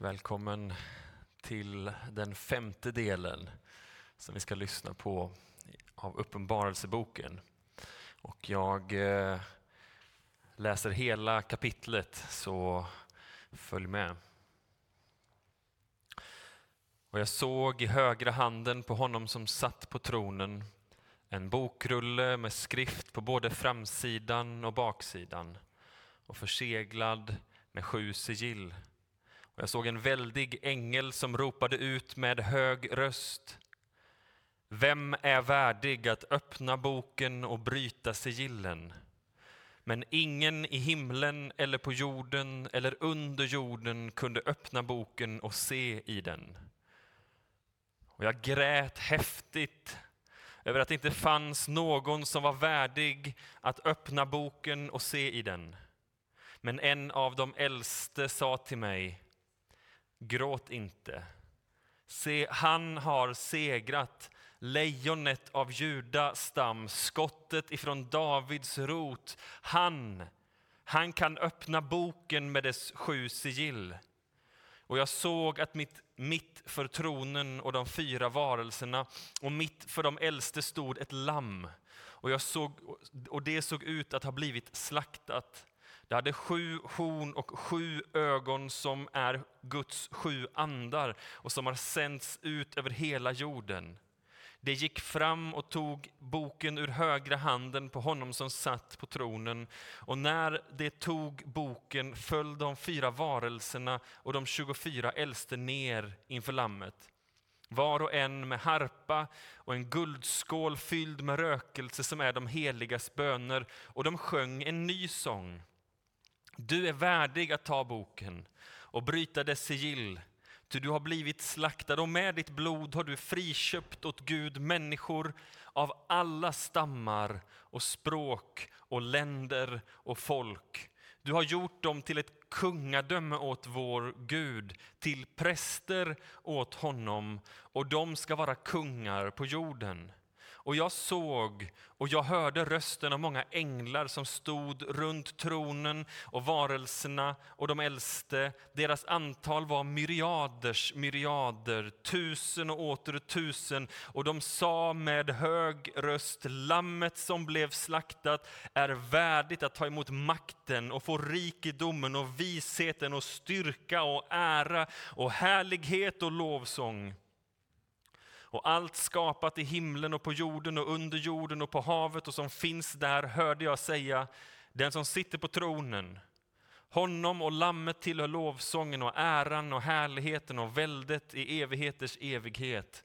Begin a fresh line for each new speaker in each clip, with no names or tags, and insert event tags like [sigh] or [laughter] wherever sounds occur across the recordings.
Välkommen till den femte delen som vi ska lyssna på av Uppenbarelseboken. Och jag eh, läser hela kapitlet, så följ med. Och jag såg i högra handen på honom som satt på tronen en bokrulle med skrift på både framsidan och baksidan och förseglad med sju sigill. Och jag såg en väldig ängel som ropade ut med hög röst. Vem är värdig att öppna boken och bryta sigillen? Men ingen i himlen eller på jorden eller under jorden kunde öppna boken och se i den. Och jag grät häftigt över att det inte fanns någon som var värdig att öppna boken och se i den. Men en av de äldste sa till mig, gråt inte. Se, han har segrat, lejonet av Juda stam, skottet ifrån Davids rot. Han, han kan öppna boken med dess sju sigill. Och jag såg att mitt, mitt för tronen och de fyra varelserna och mitt för de äldste stod ett lamm. Och, jag såg, och det såg ut att ha blivit slaktat. Det hade sju horn och sju ögon som är Guds sju andar och som har sänts ut över hela jorden. Det gick fram och tog boken ur högra handen på honom som satt på tronen. Och när det tog boken föll de fyra varelserna och de 24 äldste ner inför lammet. Var och en med harpa och en guldskål fylld med rökelse som är de heligas böner. Och de sjöng en ny sång. Du är värdig att ta boken och bryta dess sigill Ty du har blivit slaktad och med ditt blod har du friköpt åt Gud människor av alla stammar och språk och länder och folk. Du har gjort dem till ett kungadöme åt vår Gud, till präster åt honom och de ska vara kungar på jorden. Och jag såg och jag hörde rösten av många änglar som stod runt tronen och varelserna och de äldste. Deras antal var myriaders myriader, tusen och åter tusen. Och de sa med hög röst, lammet som blev slaktat är värdigt att ta emot makten och få rikedomen och visheten och styrka och ära och härlighet och lovsång. Och allt skapat i himlen och på jorden och under jorden och på havet och som finns där hörde jag säga, den som sitter på tronen, honom och lammet tillhör lovsången och äran och härligheten och väldet i evigheters evighet.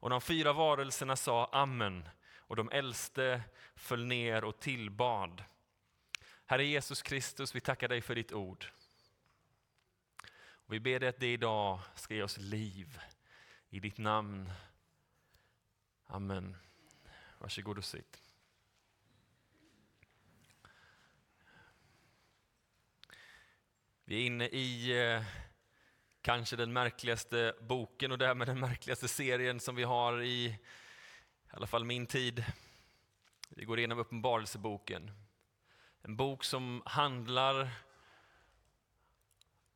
Och de fyra varelserna sa amen och de äldste föll ner och tillbad. Herre Jesus Kristus, vi tackar dig för ditt ord. Och vi ber dig att det idag ska ge oss liv i ditt namn. Amen. Varsågod och sitt. Vi är inne i eh, kanske den märkligaste boken och därmed den märkligaste serien som vi har i, i alla fall min tid. Vi går igenom Uppenbarelseboken. En bok som handlar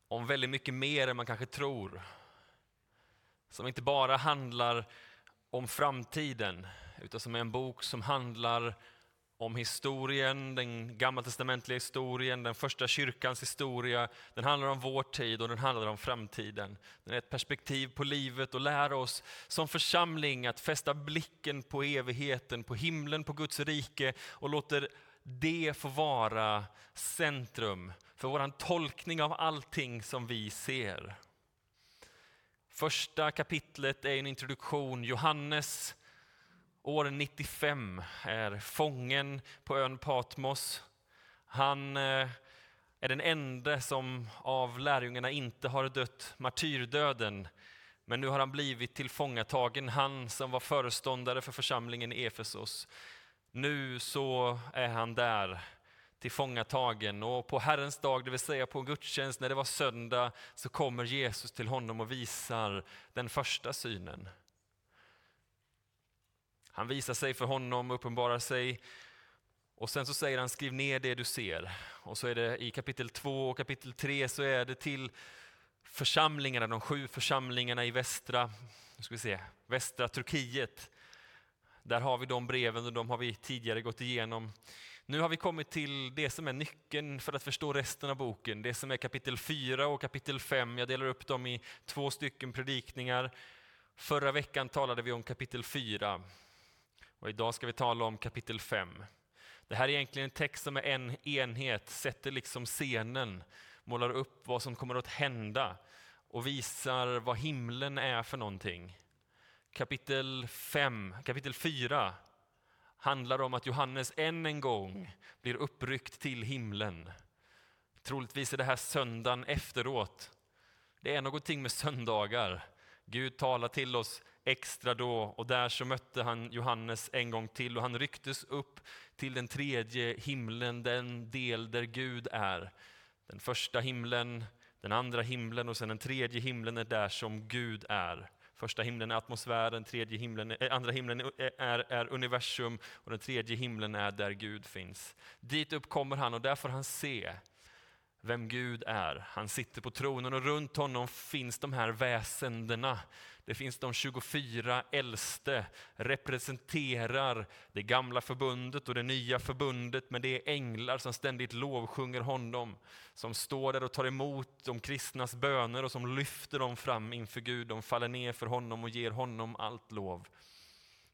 om väldigt mycket mer än man kanske tror. Som inte bara handlar om framtiden, utan som är en bok som handlar om historien, den gammaltestamentliga historien, den första kyrkans historia. Den handlar om vår tid och den handlar om framtiden. Den är ett perspektiv på livet och lär oss som församling att fästa blicken på evigheten, på himlen, på Guds rike och låter det få vara centrum för vår tolkning av allting som vi ser. Första kapitlet är en introduktion. Johannes, år 95, är fången på ön Patmos. Han eh, är den enda som av lärjungarna inte har dött martyrdöden. Men nu har han blivit tillfångatagen, han som var föreståndare för församlingen i Efesos. Nu så är han där tillfångatagen och på Herrens dag, det vill säga på en gudstjänst när det var söndag, så kommer Jesus till honom och visar den första synen. Han visar sig för honom, uppenbarar sig och sen så säger han skriv ner det du ser. Och så är det i kapitel 2 och kapitel 3 så är det till församlingarna, de sju församlingarna i västra, nu ska vi se, västra Turkiet. Där har vi de breven och de har vi tidigare gått igenom. Nu har vi kommit till det som är nyckeln för att förstå resten av boken, det som är kapitel 4 och kapitel 5. Jag delar upp dem i två stycken predikningar. Förra veckan talade vi om kapitel 4 och idag ska vi tala om kapitel 5. Det här är egentligen en text som är en enhet, sätter liksom scenen, målar upp vad som kommer att hända och visar vad himlen är för någonting. Kapitel 5, kapitel 4 handlar om att Johannes än en gång blir uppryckt till himlen. Troligtvis är det här söndagen efteråt. Det är någonting med söndagar. Gud talar till oss extra då och där så mötte han Johannes en gång till och han rycktes upp till den tredje himlen, den del där Gud är. Den första himlen, den andra himlen och sen den tredje himlen är där som Gud är. Första himlen är atmosfären, tredje himlen, äh, andra himlen eh, är, är universum och den tredje himlen är där Gud finns. Dit upp kommer han och där får han se vem Gud är. Han sitter på tronen och runt honom finns de här väsendena. Det finns de 24 äldste, representerar det gamla förbundet och det nya förbundet, men det är änglar som ständigt lovsjunger honom, som står där och tar emot de kristnas böner och som lyfter dem fram inför Gud. De faller ner för honom och ger honom allt lov.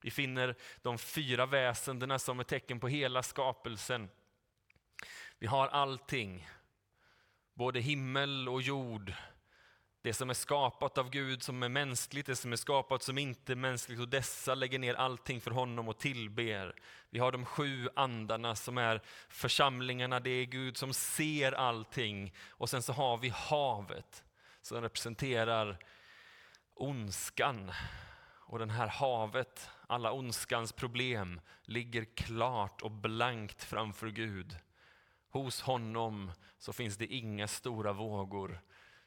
Vi finner de fyra väsendena som är tecken på hela skapelsen. Vi har allting, både himmel och jord, det som är skapat av Gud som är mänskligt, det som är skapat som inte är mänskligt och dessa lägger ner allting för honom och tillber. Vi har de sju andarna som är församlingarna, det är Gud som ser allting. Och sen så har vi havet som representerar ondskan. Och det här havet, alla ondskans problem, ligger klart och blankt framför Gud. Hos honom så finns det inga stora vågor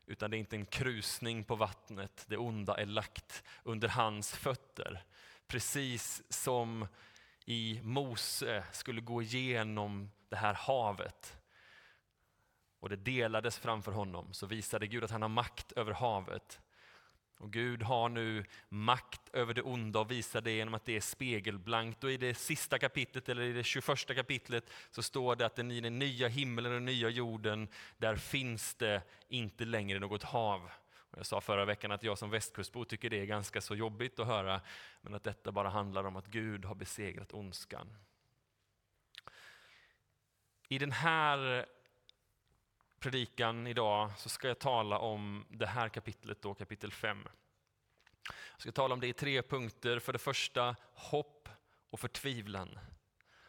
utan det är inte en krusning på vattnet. Det onda är lagt under hans fötter. Precis som i Mose skulle gå igenom det här havet och det delades framför honom så visade Gud att han har makt över havet. Och Gud har nu makt över det onda och visar det genom att det är spegelblankt. Och i det sista kapitlet, eller i det 21 kapitlet, så står det att i den nya himlen och den nya jorden, där finns det inte längre något hav. Och jag sa förra veckan att jag som västkustbo tycker det är ganska så jobbigt att höra, men att detta bara handlar om att Gud har besegrat ondskan. I den här predikan idag så ska jag tala om det här kapitlet, då, kapitel 5. Jag ska tala om det i tre punkter. För det första hopp och förtvivlan.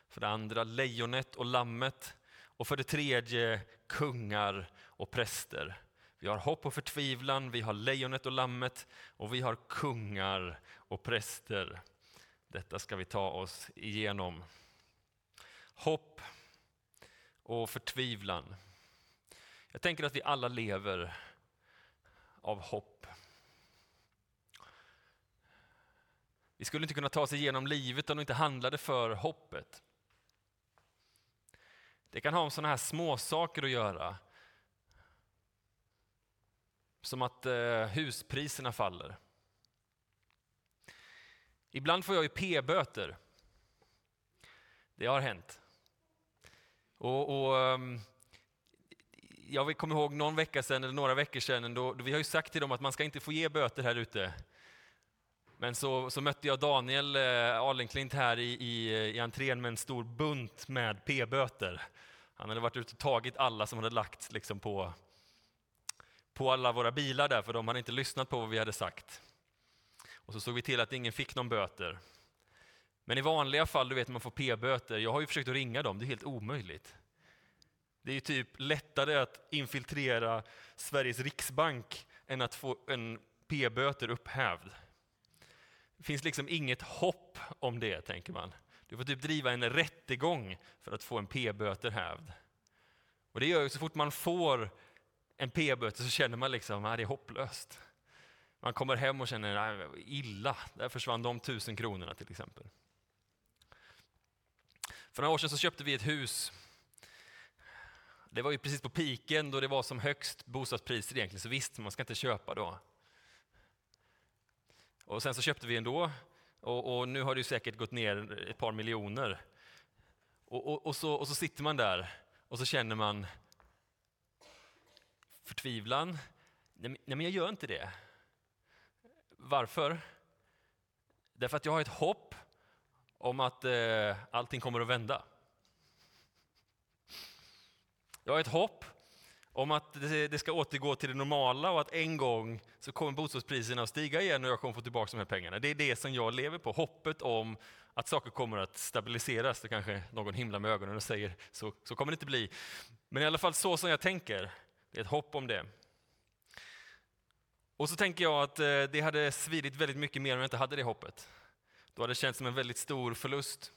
För det andra lejonet och lammet. Och för det tredje kungar och präster. Vi har hopp och förtvivlan, vi har lejonet och lammet och vi har kungar och präster. Detta ska vi ta oss igenom. Hopp och förtvivlan. Jag tänker att vi alla lever av hopp. Vi skulle inte kunna ta oss igenom livet om det inte handlade för hoppet. Det kan ha med sådana här småsaker att göra. Som att eh, huspriserna faller. Ibland får jag ju p-böter. Det har hänt. Och, och um, jag kommer ihåg någon vecka sedan, eller några veckor sedan, då, då vi har ju sagt till dem att man ska inte få ge böter här ute. Men så, så mötte jag Daniel eh, Alenklint här i, i, i entrén med en stor bunt med p-böter. Han hade varit ute och tagit alla som hade lagts liksom på, på alla våra bilar där, för de hade inte lyssnat på vad vi hade sagt. Och så såg vi till att ingen fick någon böter. Men i vanliga fall, du vet man får p-böter, jag har ju försökt att ringa dem, det är helt omöjligt. Det är ju typ lättare att infiltrera Sveriges riksbank än att få en p-böter upphävd. Det finns liksom inget hopp om det, tänker man. Du får typ driva en rättegång för att få en p-böter hävd. Och det gör ju så fort man får en p-böter så känner man liksom att det är hopplöst. Man kommer hem och känner ah, illa, där försvann de tusen kronorna till exempel. För några år sedan så köpte vi ett hus det var ju precis på piken då det var som högst bostadspriser egentligen, så visst, man ska inte köpa då. Och sen så köpte vi ändå, och, och nu har det säkert gått ner ett par miljoner. Och, och, och, så, och så sitter man där och så känner man förtvivlan. Nej, men jag gör inte det. Varför? Därför att jag har ett hopp om att eh, allting kommer att vända. Jag har ett hopp om att det ska återgå till det normala och att en gång så kommer bostadspriserna att stiga igen och jag kommer få tillbaka de här pengarna. Det är det som jag lever på, hoppet om att saker kommer att stabiliseras. Det kanske någon himlar med ögonen och säger så, så kommer det inte bli. Men i alla fall så som jag tänker, det är ett hopp om det. Och så tänker jag att eh, det hade svidit väldigt mycket mer om jag inte hade det hoppet. Då hade det känts som en väldigt stor förlust.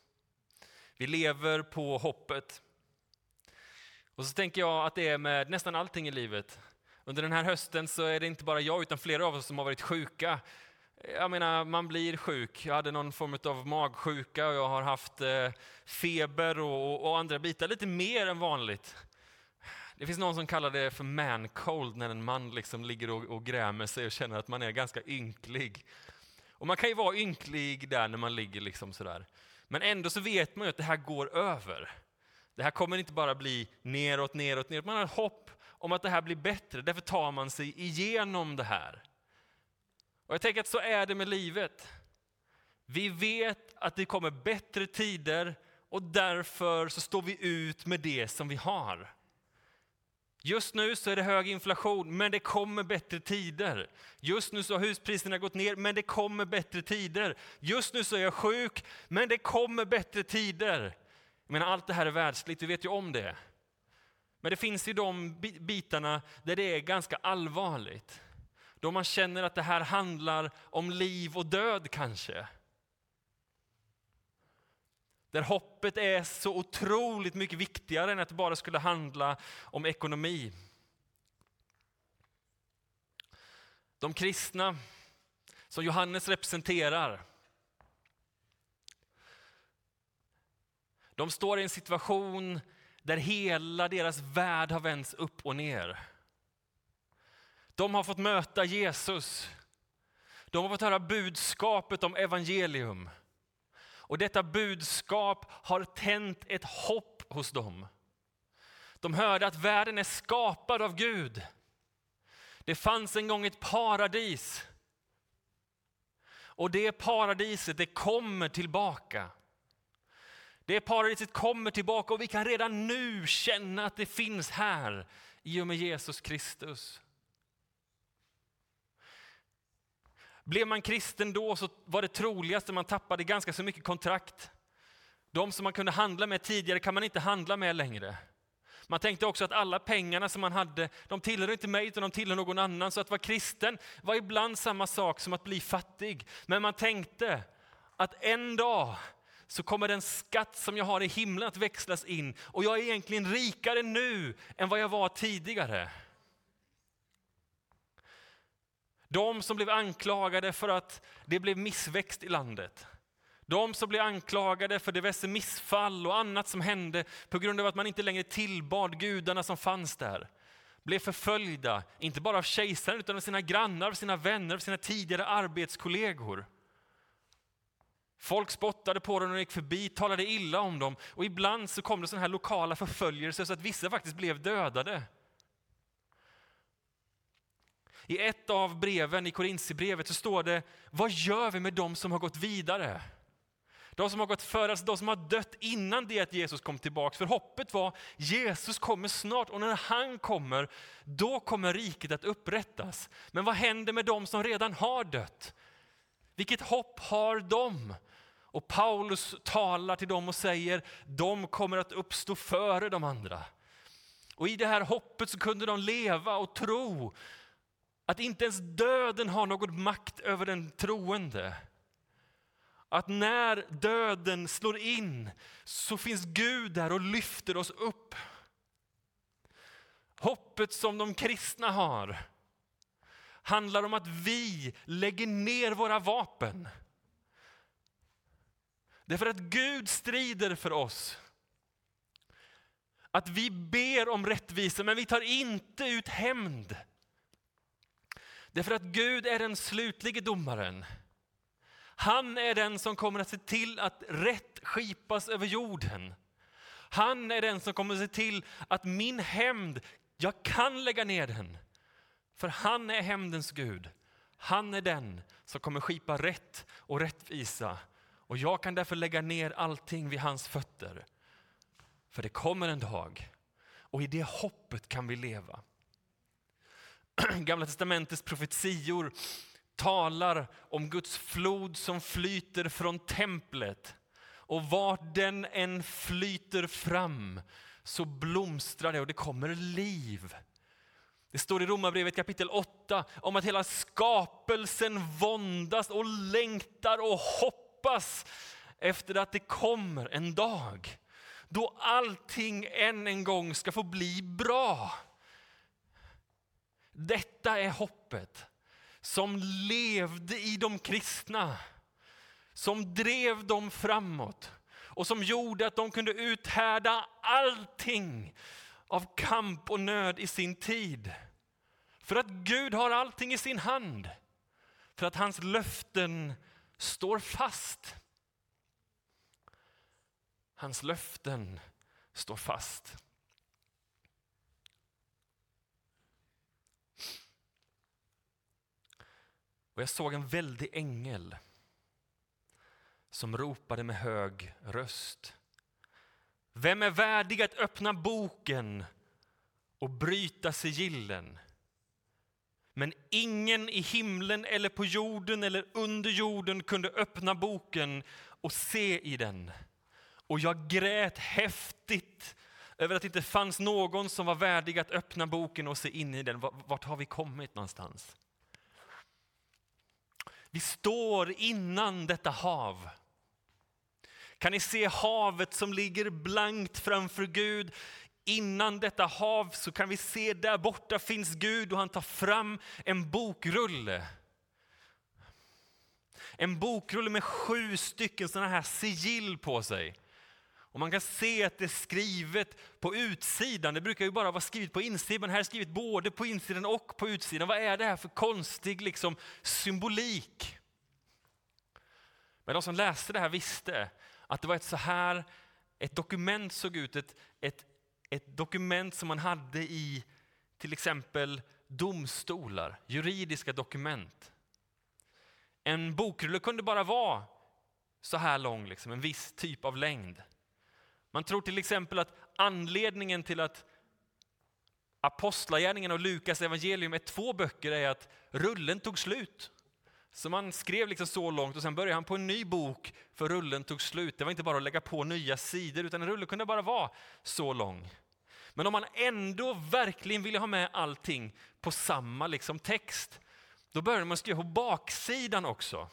Vi lever på hoppet. Och så tänker jag att det är med nästan allting i livet. Under den här hösten så är det inte bara jag utan flera av oss som har varit sjuka. Jag menar, man blir sjuk. Jag hade någon form av magsjuka och jag har haft eh, feber och, och, andra bitar, lite mer än vanligt. Det finns någon som kallar det för man cold när en man liksom ligger och, och grämer sig och känner att man är ganska ynklig. Och man kan ju vara ynklig där när man ligger liksom sådär. Men ändå så vet man ju att det här går över. Det här kommer inte bara bli neråt, neråt, neråt. Man har hopp om att det här blir bättre. Därför tar man sig igenom det här. Och jag tänker att så är det med livet. Vi vet att det kommer bättre tider och därför så står vi ut med det som vi har. Just nu så är det hög inflation, men det kommer bättre tider. Just nu så har huspriserna gått ner, men det kommer bättre tider. Just nu så är jag sjuk, men det kommer bättre tider. Jag menar, allt det här är världsligt, vi vet ju om det. Men det finns ju de bitarna där det är ganska allvarligt. Då man känner att det här handlar om liv och död kanske. Där hoppet är så otroligt mycket viktigare än att det bara skulle handla om ekonomi. De kristna som Johannes representerar, de står i en situation där hela deras värld har vänts upp och ner. De har fått möta Jesus. De har fått höra budskapet om evangelium. Och detta budskap har tänt ett hopp hos dem. De hörde att världen är skapad av Gud. Det fanns en gång ett paradis. Och det paradiset, det kommer tillbaka. Det paradiset kommer tillbaka och vi kan redan nu känna att det finns här i och med Jesus Kristus. Blev man kristen då så var det troligaste man tappade ganska så mycket kontrakt. De som man kunde handla med tidigare kan man inte handla med längre. Man tänkte också att alla pengarna som man hade, de tillhör inte mig utan de tillhör någon annan. Så att vara kristen var ibland samma sak som att bli fattig. Men man tänkte att en dag så kommer den skatt som jag har i himlen att växlas in och jag är egentligen rikare nu än vad jag var tidigare. De som blev anklagade för att det blev missväxt i landet. De som blev anklagade för diverse missfall och annat som hände på grund av att man inte längre tillbad gudarna som fanns där. Blev förföljda, inte bara av kejsaren utan av sina grannar, av sina vänner, av sina tidigare arbetskollegor. Folk spottade på dem när de gick förbi, talade illa om dem och ibland så kom det sådana här lokala förföljelser så att vissa faktiskt blev dödade. I ett av breven i Korintierbrevet så står det, vad gör vi med de som har gått vidare? De som har gått före, alltså de som har dött innan det att Jesus kom tillbaka. För hoppet var, Jesus kommer snart och när han kommer, då kommer riket att upprättas. Men vad händer med de som redan har dött? Vilket hopp har de? Och Paulus talar till dem och säger, de kommer att uppstå före de andra. Och i det här hoppet så kunde de leva och tro att inte ens döden har någon makt över den troende. Att när döden slår in så finns Gud där och lyfter oss upp. Hoppet som de kristna har handlar om att vi lägger ner våra vapen. Därför att Gud strider för oss. Att vi ber om rättvisa, men vi tar inte ut hämnd. Därför att Gud är den slutlige domaren. Han är den som kommer att se till att rätt skipas över jorden. Han är den som kommer att se till att min hämnd, jag kan lägga ner den. För han är hämndens Gud. Han är den som kommer skipa rätt och rättvisa. Och jag kan därför lägga ner allting vid hans fötter. För det kommer en dag och i det hoppet kan vi leva. [clears throat] Gamla testamentets profetior talar om Guds flod som flyter från templet. Och vart den än flyter fram så blomstrar det och det kommer liv. Det står i Romarbrevet kapitel 8 om att hela skapelsen våndas och längtar och hoppas efter att det kommer en dag då allting än en gång ska få bli bra. Detta är hoppet som levde i de kristna, som drev dem framåt och som gjorde att de kunde uthärda allting av kamp och nöd i sin tid. För att Gud har allting i sin hand. För att hans löften står fast. Hans löften står fast. Och jag såg en väldig ängel som ropade med hög röst. Vem är värdig att öppna boken och bryta sigillen? Men ingen i himlen eller på jorden eller under jorden kunde öppna boken och se i den. Och jag grät häftigt över att det inte fanns någon som var värdig att öppna boken och se in i den. Vart har vi kommit någonstans? Vi står innan detta hav. Kan ni se havet som ligger blankt framför Gud? Innan detta hav så kan vi se där borta finns Gud och han tar fram en bokrulle. En bokrulle med sju stycken sådana här sigill på sig. Och man kan se att det är skrivet på utsidan. Det brukar ju bara vara skrivet på insidan, men här är det skrivet både på insidan och på utsidan. Vad är det här för konstig liksom, symbolik? Men de som läste det här visste att det var ett så här, ett dokument såg ut, ett, ett, ett dokument som man hade i till exempel domstolar, juridiska dokument. En bokrulle kunde bara vara så här lång, liksom, en viss typ av längd. Man tror till exempel att anledningen till att Apostlagärningen och Lukas evangelium är två böcker är att rullen tog slut. Så man skrev liksom så långt och sen började han på en ny bok för rullen tog slut. Det var inte bara att lägga på nya sidor utan en rulle kunde bara vara så lång. Men om man ändå verkligen ville ha med allting på samma liksom text, då började man skriva på baksidan också.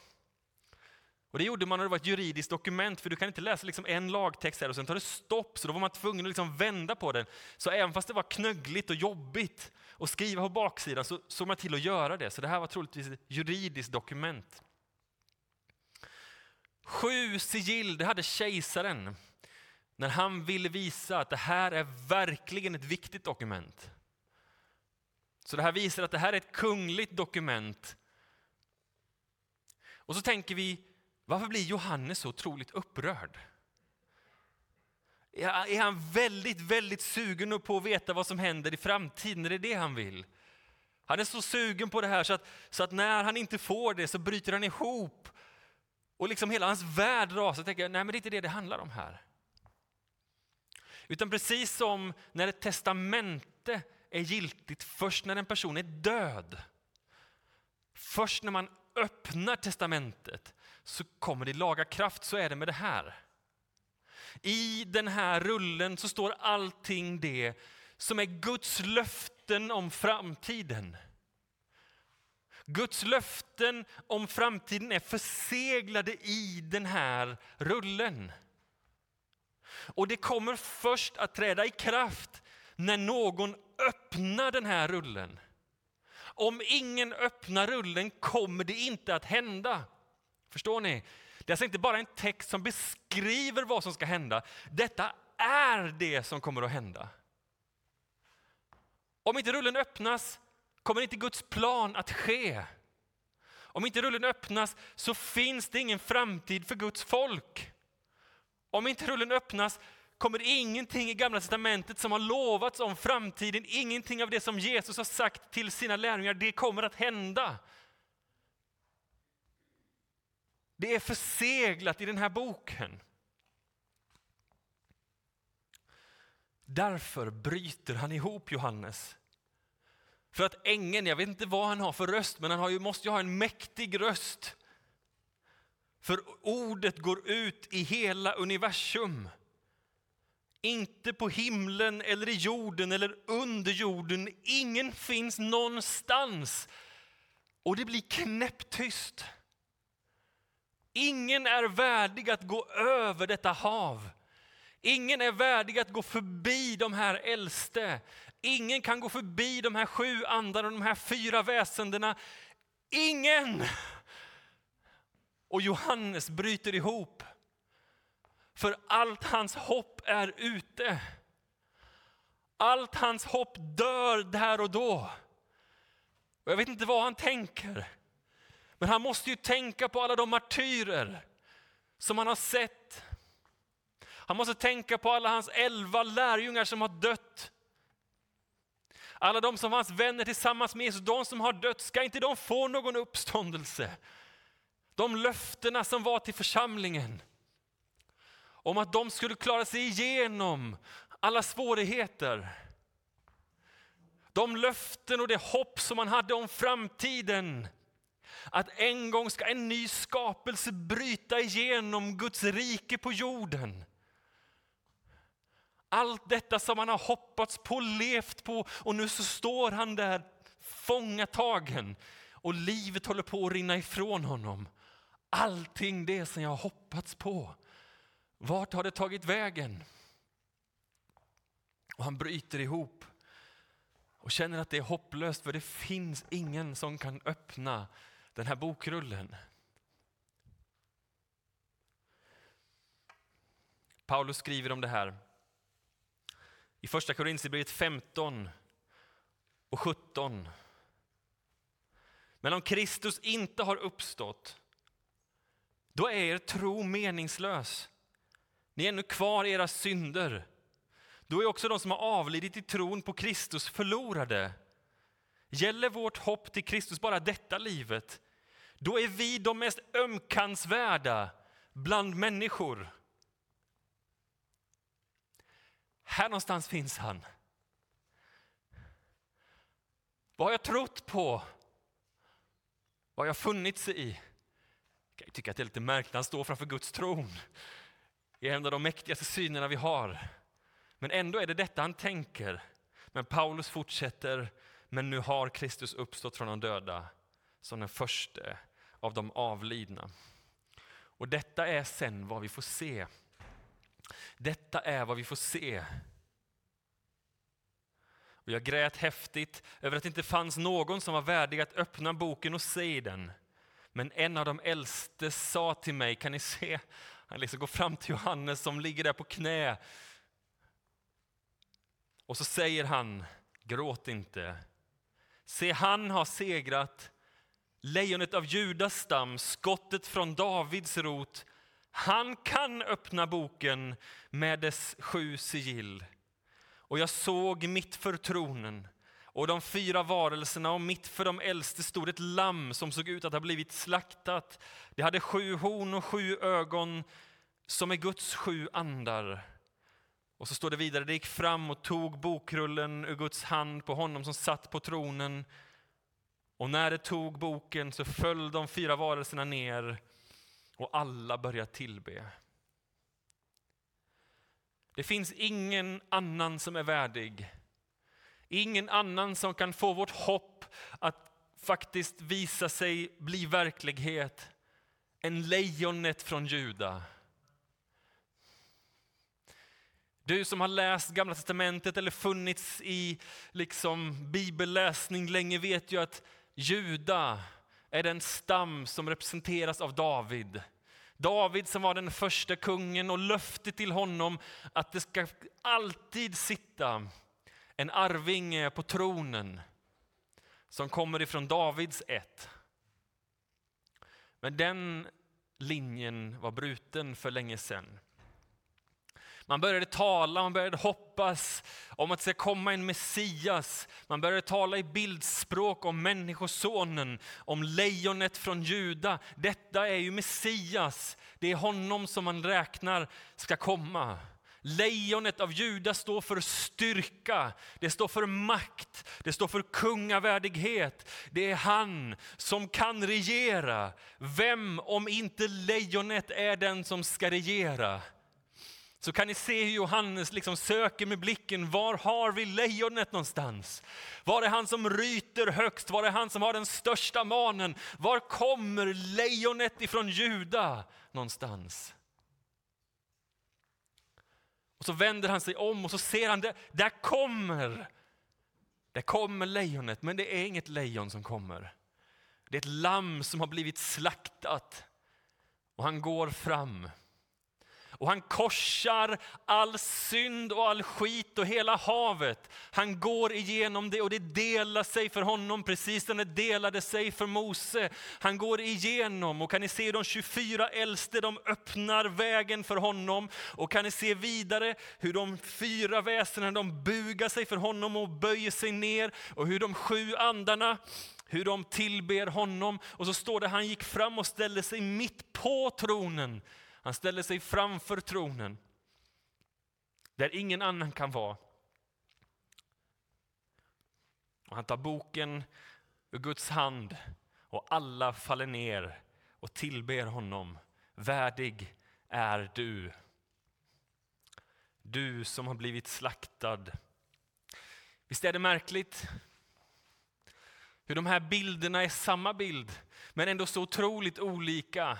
Och Det gjorde man när det var ett juridiskt dokument, för du kan inte läsa liksom en lagtext här och sen tar det stopp, så då var man tvungen att liksom vända på den. Så även fast det var knöggligt och jobbigt att skriva på baksidan så såg man till att göra det. Så det här var troligtvis ett juridiskt dokument. Sju sigill, det hade kejsaren när han ville visa att det här är verkligen ett viktigt dokument. Så det här visar att det här är ett kungligt dokument. Och så tänker vi, varför blir Johannes så otroligt upprörd? Är han väldigt, väldigt sugen på att veta vad som händer i framtiden? Är det det han vill? Han är så sugen på det här så att, så att när han inte får det så bryter han ihop. Och liksom hela hans värld rasar. Jag tänker, nej men det är inte det det handlar om här. Utan precis som när ett testamente är giltigt först när en person är död. Först när man öppnar testamentet så kommer det laga kraft. Så är det med det här. I den här rullen så står allting det som är Guds löften om framtiden. Guds löften om framtiden är förseglade i den här rullen. Och det kommer först att träda i kraft när någon öppnar den här rullen. Om ingen öppnar rullen kommer det inte att hända. Förstår ni? Det är alltså inte bara en text som beskriver vad som ska hända. Detta är det som kommer att hända. Om inte rullen öppnas kommer inte Guds plan att ske. Om inte rullen öppnas så finns det ingen framtid för Guds folk. Om inte rullen öppnas kommer ingenting i Gamla Testamentet som har lovats om framtiden, ingenting av det som Jesus har sagt till sina lärjungar, det kommer att hända. Det är förseglat i den här boken. Därför bryter han ihop Johannes. För att ängeln, jag vet inte vad han har för röst, men han har ju, måste ju ha en mäktig röst. För ordet går ut i hela universum. Inte på himlen eller i jorden eller under jorden. Ingen finns någonstans. Och det blir knäpptyst. Ingen är värdig att gå över detta hav. Ingen är värdig att gå förbi de här äldste. Ingen kan gå förbi de här sju andarna och de här fyra väsendena. Ingen! Och Johannes bryter ihop. För allt hans hopp är ute. Allt hans hopp dör där och då. Och jag vet inte vad han tänker. Men han måste ju tänka på alla de martyrer som han har sett. Han måste tänka på alla hans elva lärjungar som har dött. Alla de som var hans vänner tillsammans med Jesus, de som har dött, ska inte de få någon uppståndelse? De löftena som var till församlingen om att de skulle klara sig igenom alla svårigheter. De löften och det hopp som man hade om framtiden. Att en gång ska en ny skapelse bryta igenom Guds rike på jorden. Allt detta som han har hoppats på, levt på och nu så står han där fångatagen och livet håller på att rinna ifrån honom. Allting det som jag har hoppats på, vart har det tagit vägen? Och han bryter ihop och känner att det är hopplöst för det finns ingen som kan öppna den här bokrullen. Paulus skriver om det här i första Korinthierbrevet 15 och 17. Men om Kristus inte har uppstått, då är er tro meningslös. Ni är ännu kvar i era synder. Då är också de som har avlidit i tron på Kristus förlorade. Gäller vårt hopp till Kristus bara detta livet, då är vi de mest ömkansvärda bland människor. Här någonstans finns han. Vad har jag trott på? Vad har jag funnits i? Jag tycker tycka att det är lite märkligt, han står framför Guds tron. I en av de mäktigaste synerna vi har. Men ändå är det detta han tänker. Men Paulus fortsätter, men nu har Kristus uppstått från de döda som den första av de avlidna. Och detta är sen vad vi får se. Detta är vad vi får se. Och jag grät häftigt över att det inte fanns någon som var värdig att öppna boken och se den. Men en av de äldste sa till mig, kan ni se? Han liksom går fram till Johannes som ligger där på knä. Och så säger han, gråt inte. Se, han har segrat, lejonet av Judas stam, skottet från Davids rot. Han kan öppna boken med dess sju sigill. Och jag såg mitt för tronen och de fyra varelserna och mitt för de äldste stod ett lamm som såg ut att ha blivit slaktat. Det hade sju horn och sju ögon som är Guds sju andar. Och så står det vidare, det gick fram och tog bokrullen ur Guds hand på honom som satt på tronen. Och när det tog boken så föll de fyra varelserna ner och alla började tillbe. Det finns ingen annan som är värdig. Ingen annan som kan få vårt hopp att faktiskt visa sig bli verklighet än lejonet från Juda. Du som har läst Gamla Testamentet eller funnits i liksom bibelläsning länge vet ju att Juda är den stam som representeras av David. David som var den första kungen och löftet till honom att det ska alltid sitta en arvinge eh, på tronen som kommer ifrån Davids ett. Men den linjen var bruten för länge sedan. Man började tala, man började hoppas om att det ska komma en Messias. Man började tala i bildspråk om Människosonen, om lejonet från Juda. Detta är ju Messias, det är honom som man räknar ska komma. Lejonet av Juda står för styrka, det står för makt, det står för kungavärdighet. Det är han som kan regera. Vem om inte lejonet är den som ska regera? så kan ni se hur Johannes liksom söker med blicken. Var har vi lejonet någonstans? Var är han som ryter högst? Var är han som har den största manen? Var kommer lejonet ifrån Juda någonstans? Och så vänder han sig om och så ser han det. Där kommer, där kommer lejonet, men det är inget lejon som kommer. Det är ett lamm som har blivit slaktat och han går fram. Och han korsar all synd och all skit och hela havet. Han går igenom det och det delar sig för honom precis som det delade sig för Mose. Han går igenom och kan ni se de 24 äldste, de öppnar vägen för honom. Och kan ni se vidare hur de fyra väsenen de bugar sig för honom och böjer sig ner. Och hur de sju andarna hur de tillber honom. Och så står det han gick fram och ställde sig mitt på tronen han ställer sig framför tronen där ingen annan kan vara. Och han tar boken ur Guds hand och alla faller ner och tillber honom. Värdig är du. Du som har blivit slaktad. Visst är det märkligt hur de här bilderna är samma bild men ändå så otroligt olika.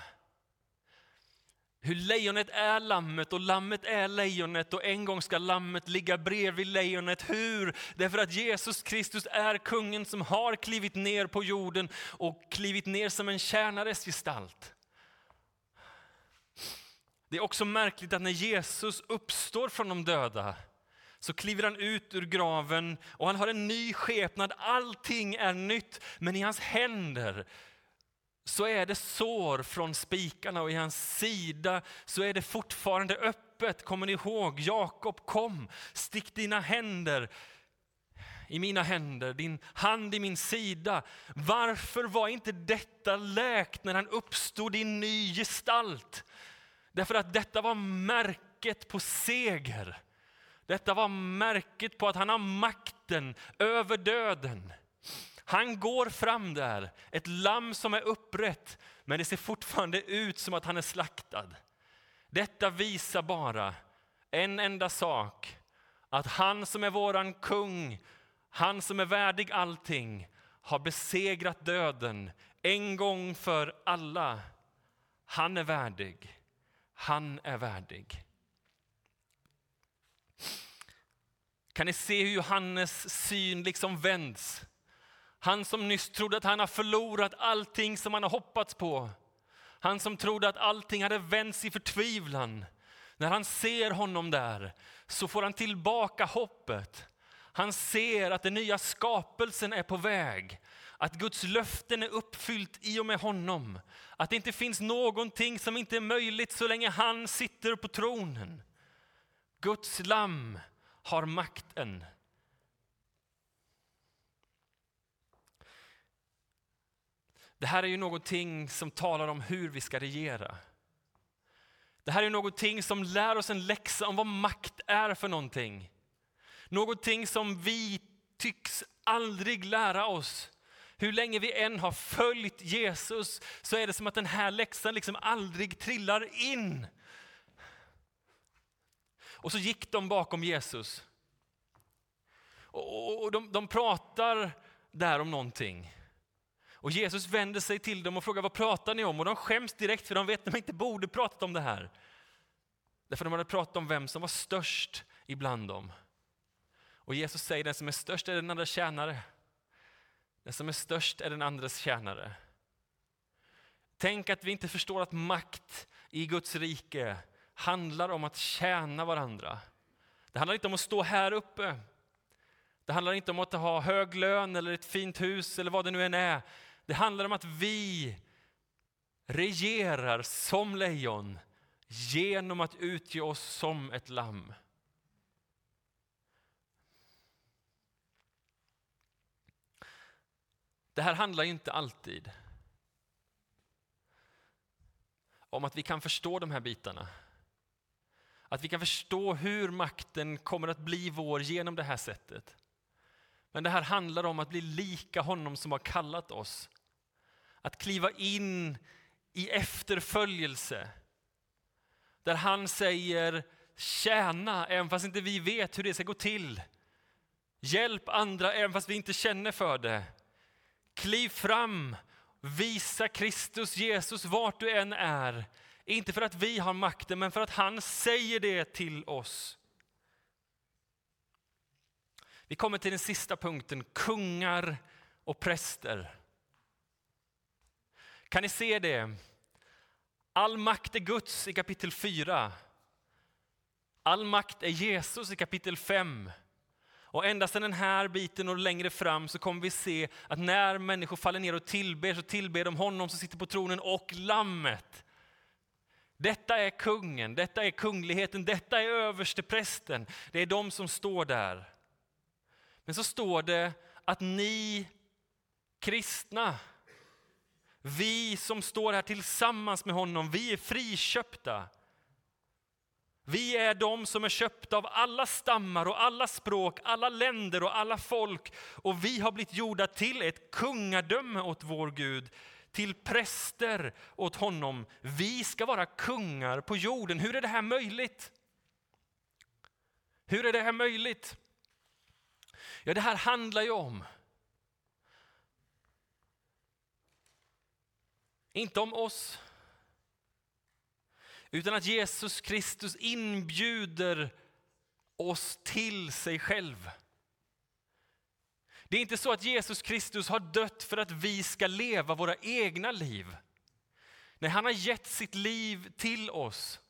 Hur lejonet är lammet och lammet är lejonet och en gång ska lammet ligga bredvid lejonet. Hur? Därför att Jesus Kristus är kungen som har klivit ner på jorden och klivit ner som en tjänares gestalt. Det är också märkligt att när Jesus uppstår från de döda så kliver han ut ur graven och han har en ny skepnad. Allting är nytt, men i hans händer så är det sår från spikarna och i hans sida så är det fortfarande öppet. Kommer ni ihåg? Jakob kom, stick dina händer i mina händer, din hand i min sida. Varför var inte detta läkt när han uppstod i ny gestalt? Därför att detta var märket på seger. Detta var märket på att han har makten över döden. Han går fram där, ett lamm som är upprätt, men det ser fortfarande ut som att han är slaktad. Detta visar bara en enda sak, att han som är våran kung, han som är värdig allting, har besegrat döden en gång för alla. Han är värdig. Han är värdig. Kan ni se hur Johannes syn liksom vänds? Han som nyss trodde att han har förlorat allting som han har hoppats på. Han som trodde att allting hade vänts i förtvivlan. När han ser honom där så får han tillbaka hoppet. Han ser att den nya skapelsen är på väg. Att Guds löften är uppfyllt i och med honom. Att det inte finns någonting som inte är möjligt så länge han sitter på tronen. Guds lamm har makten Det här är ju någonting som talar om hur vi ska regera. Det här är någonting som lär oss en läxa om vad makt är för någonting. Någonting som vi tycks aldrig lära oss. Hur länge vi än har följt Jesus så är det som att den här läxan liksom aldrig trillar in. Och så gick de bakom Jesus. Och de, de pratar där om någonting. Och Jesus vänder sig till dem och frågar vad pratar ni om? Och de skäms direkt för de vet att de inte borde pratat om det här. Därför de hade pratat om vem som var störst ibland dem. Och Jesus säger den som är störst är den andra tjänare. Den som är störst är den andres tjänare. Tänk att vi inte förstår att makt i Guds rike handlar om att tjäna varandra. Det handlar inte om att stå här uppe. Det handlar inte om att ha hög lön eller ett fint hus eller vad det nu än är. Det handlar om att vi regerar som lejon genom att utge oss som ett lamm. Det här handlar inte alltid om att vi kan förstå de här bitarna. Att vi kan förstå hur makten kommer att bli vår genom det här sättet. Men det här handlar om att bli lika honom som har kallat oss. Att kliva in i efterföljelse. Där han säger tjäna, även fast inte vi vet hur det ska gå till. Hjälp andra, även fast vi inte känner för det. Kliv fram, visa Kristus Jesus vart du än är. Inte för att vi har makten, men för att han säger det till oss. Vi kommer till den sista punkten, kungar och präster. Kan ni se det? All makt är Guds i kapitel 4. All makt är Jesus i kapitel 5. Och ända sedan den här biten och längre fram så kommer vi se att när människor faller ner och tillber så tillber de honom som sitter på tronen och lammet. Detta är kungen, detta är kungligheten, detta är översteprästen. Det är de som står där. Men så står det att ni kristna, vi som står här tillsammans med honom, vi är friköpta. Vi är de som är köpta av alla stammar och alla språk, alla länder och alla folk. Och vi har blivit gjorda till ett kungadöme åt vår Gud, till präster åt honom. Vi ska vara kungar på jorden. Hur är det här möjligt? Hur är det här möjligt? Ja, det här handlar ju om inte om oss, utan att Jesus Kristus inbjuder oss till sig själv. Det är inte så att Jesus Kristus har dött för att vi ska leva våra egna liv. Nej, han har gett sitt liv till oss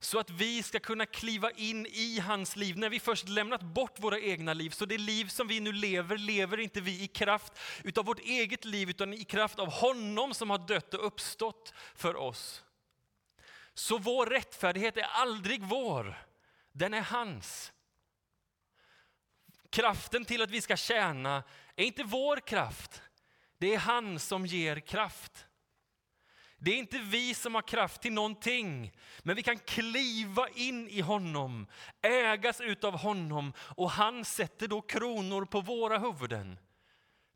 så att vi ska kunna kliva in i hans liv. När vi först lämnat bort våra egna liv, så det liv som vi nu lever, lever inte vi i kraft utav vårt eget liv, utan i kraft av honom som har dött och uppstått för oss. Så vår rättfärdighet är aldrig vår, den är hans. Kraften till att vi ska tjäna är inte vår kraft, det är han som ger kraft. Det är inte vi som har kraft till någonting, men vi kan kliva in i honom, ägas utav honom och han sätter då kronor på våra huvuden.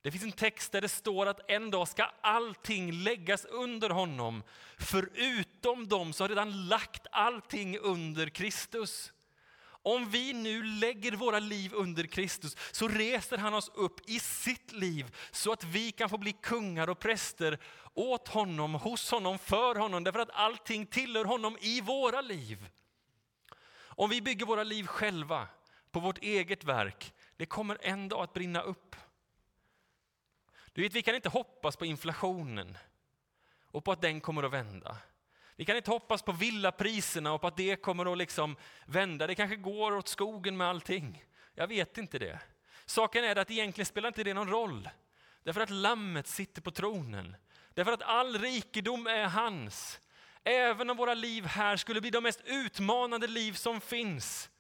Det finns en text där det står att en dag ska allting läggas under honom. Förutom de som har redan lagt allting under Kristus. Om vi nu lägger våra liv under Kristus så reser han oss upp i sitt liv så att vi kan få bli kungar och präster åt honom, hos honom, för honom. Därför att allting tillhör honom i våra liv. Om vi bygger våra liv själva på vårt eget verk, det kommer en dag att brinna upp. Du vet, vi kan inte hoppas på inflationen och på att den kommer att vända. Vi kan inte hoppas på villapriserna och på att det kommer att liksom vända. Det kanske går åt skogen med allting. Jag vet inte det. Saken är att egentligen spelar inte det någon roll. Därför att lammet sitter på tronen. Därför att all rikedom är hans. Även om våra liv här skulle bli de mest utmanande liv som finns.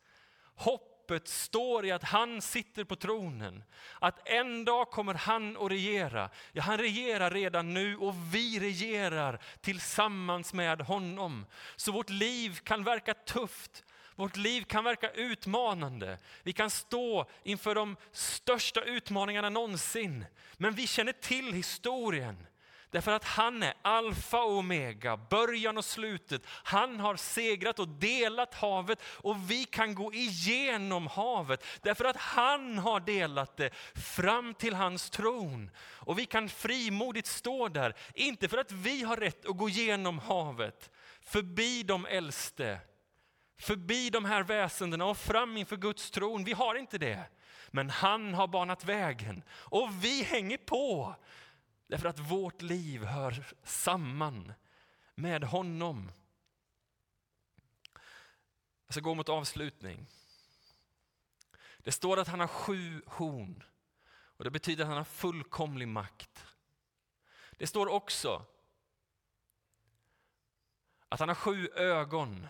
Hopp hoppet står i att han sitter på tronen. Att en dag kommer han att regera. Ja, han regerar redan nu och vi regerar tillsammans med honom. Så vårt liv kan verka tufft. Vårt liv kan verka utmanande. Vi kan stå inför de största utmaningarna någonsin. Men vi känner till historien. Därför att han är alfa och omega, början och slutet. Han har segrat och delat havet och vi kan gå igenom havet. Därför att han har delat det fram till hans tron. Och vi kan frimodigt stå där, inte för att vi har rätt att gå igenom havet, förbi de äldste, förbi de här väsendena och fram inför Guds tron. Vi har inte det. Men han har banat vägen och vi hänger på. Därför att vårt liv hör samman med honom. Jag ska gå mot avslutning. Det står att han har sju horn och det betyder att han har fullkomlig makt. Det står också att han har sju ögon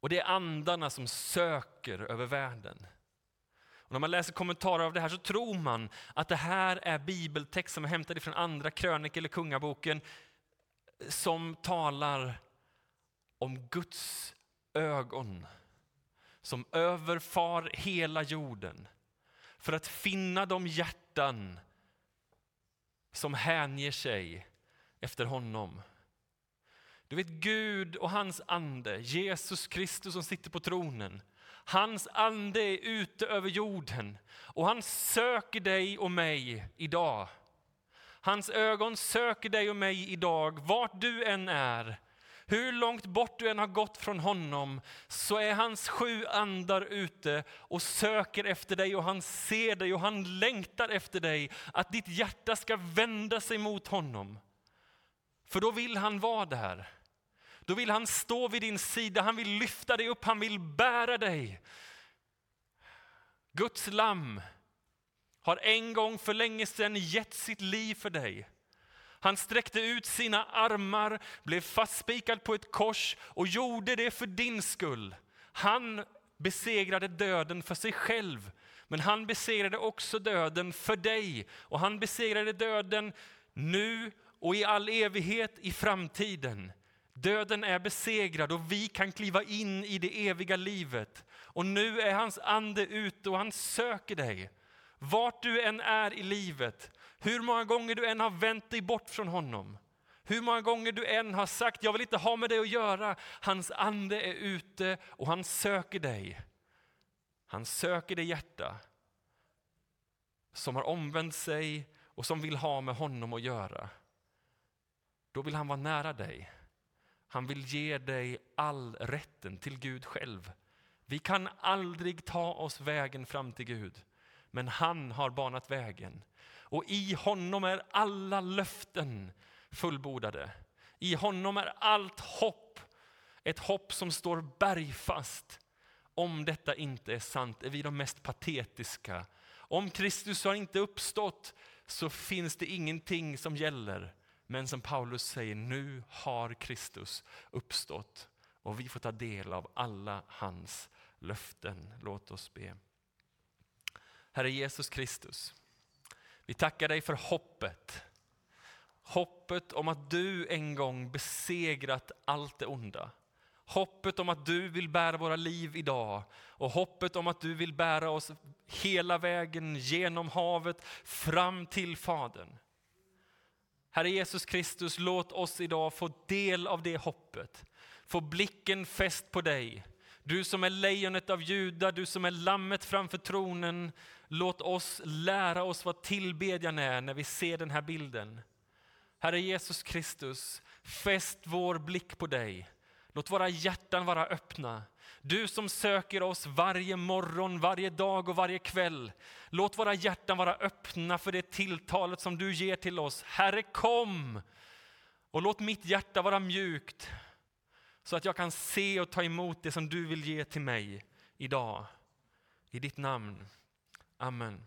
och det är andarna som söker över världen. Och när man läser kommentarer av det här så tror man att det här är bibeltext som är hämtad från andra krönik eller kungaboken som talar om Guds ögon som överfar hela jorden för att finna de hjärtan som hänger sig efter honom. Du vet Gud och hans ande, Jesus Kristus som sitter på tronen. Hans ande är ute över jorden och han söker dig och mig idag. Hans ögon söker dig och mig idag, vart du än är. Hur långt bort du än har gått från honom så är hans sju andar ute och söker efter dig och han ser dig och han längtar efter dig. Att ditt hjärta ska vända sig mot honom. För då vill han vara där. Då vill han stå vid din sida, han vill lyfta dig upp, han vill bära dig. Guds lamm har en gång för länge sedan gett sitt liv för dig. Han sträckte ut sina armar, blev fastspikad på ett kors och gjorde det för din skull. Han besegrade döden för sig själv, men han besegrade också döden för dig. Och han besegrade döden nu och i all evighet i framtiden. Döden är besegrad och vi kan kliva in i det eviga livet. Och nu är hans ande ute och han söker dig. Vart du än är i livet, hur många gånger du än har vänt dig bort från honom, hur många gånger du än har sagt jag vill inte ha med dig att göra, hans ande är ute och han söker dig. Han söker det hjärta som har omvänt sig och som vill ha med honom att göra. Då vill han vara nära dig. Han vill ge dig all rätten till Gud själv. Vi kan aldrig ta oss vägen fram till Gud, men han har banat vägen. Och i honom är alla löften fullbordade. I honom är allt hopp, ett hopp som står bergfast. Om detta inte är sant är vi de mest patetiska. Om Kristus har inte uppstått så finns det ingenting som gäller. Men som Paulus säger, nu har Kristus uppstått och vi får ta del av alla hans löften. Låt oss be. Herre Jesus Kristus, vi tackar dig för hoppet. Hoppet om att du en gång besegrat allt det onda. Hoppet om att du vill bära våra liv idag och hoppet om att du vill bära oss hela vägen genom havet fram till Fadern. Herre Jesus Kristus, låt oss idag få del av det hoppet. Få blicken fäst på dig. Du som är lejonet av Juda, du som är lammet framför tronen. Låt oss lära oss vad tillbedjan är när vi ser den här bilden. Herre Jesus Kristus, fäst vår blick på dig. Låt våra hjärtan vara öppna. Du som söker oss varje morgon, varje dag och varje kväll. Låt våra hjärtan vara öppna för det tilltalet som du ger till oss. Herre kom! Och låt mitt hjärta vara mjukt så att jag kan se och ta emot det som du vill ge till mig idag. I ditt namn. Amen.